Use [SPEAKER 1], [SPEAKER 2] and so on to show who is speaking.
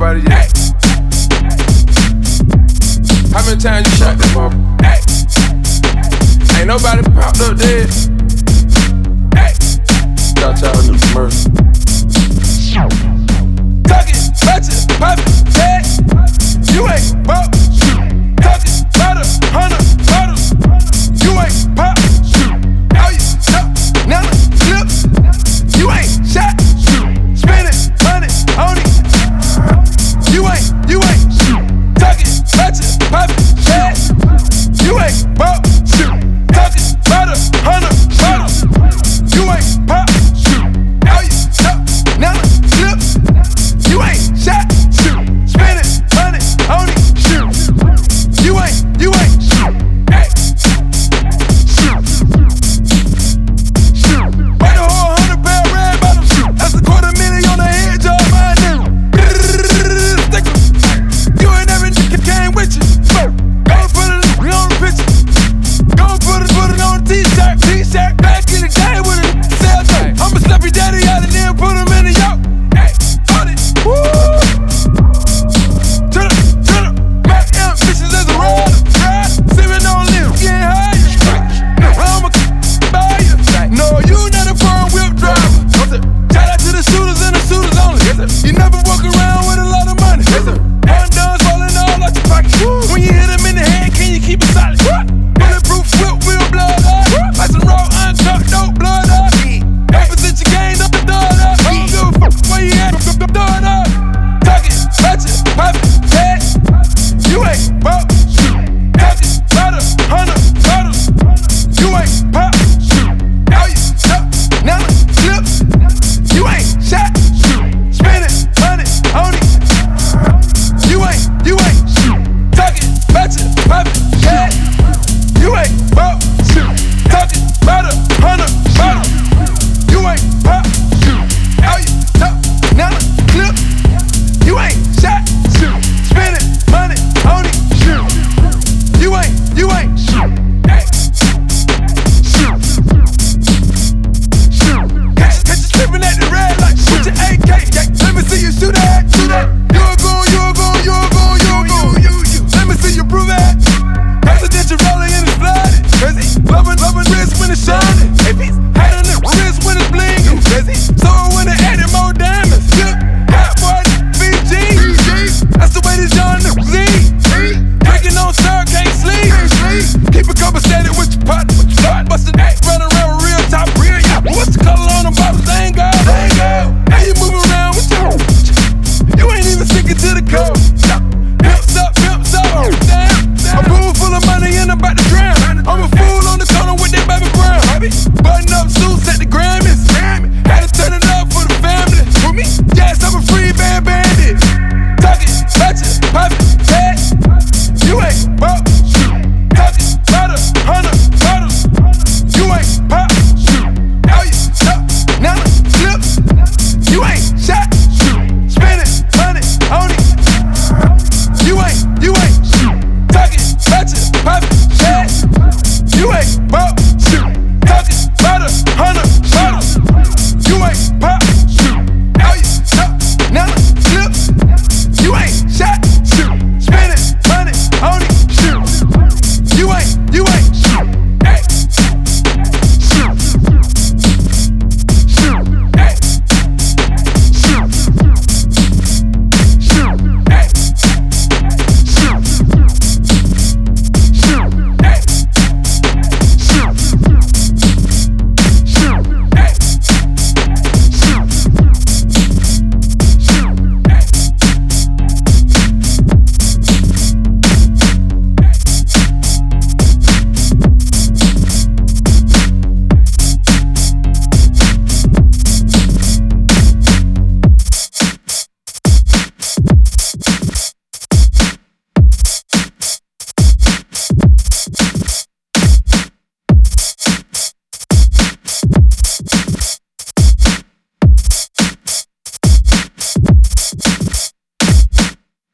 [SPEAKER 1] nobody yet. How many times you shot that ball? Ain't nobody popped up dead. Got y'all in the mercy. Tuck it, touch it, pop it. You ain't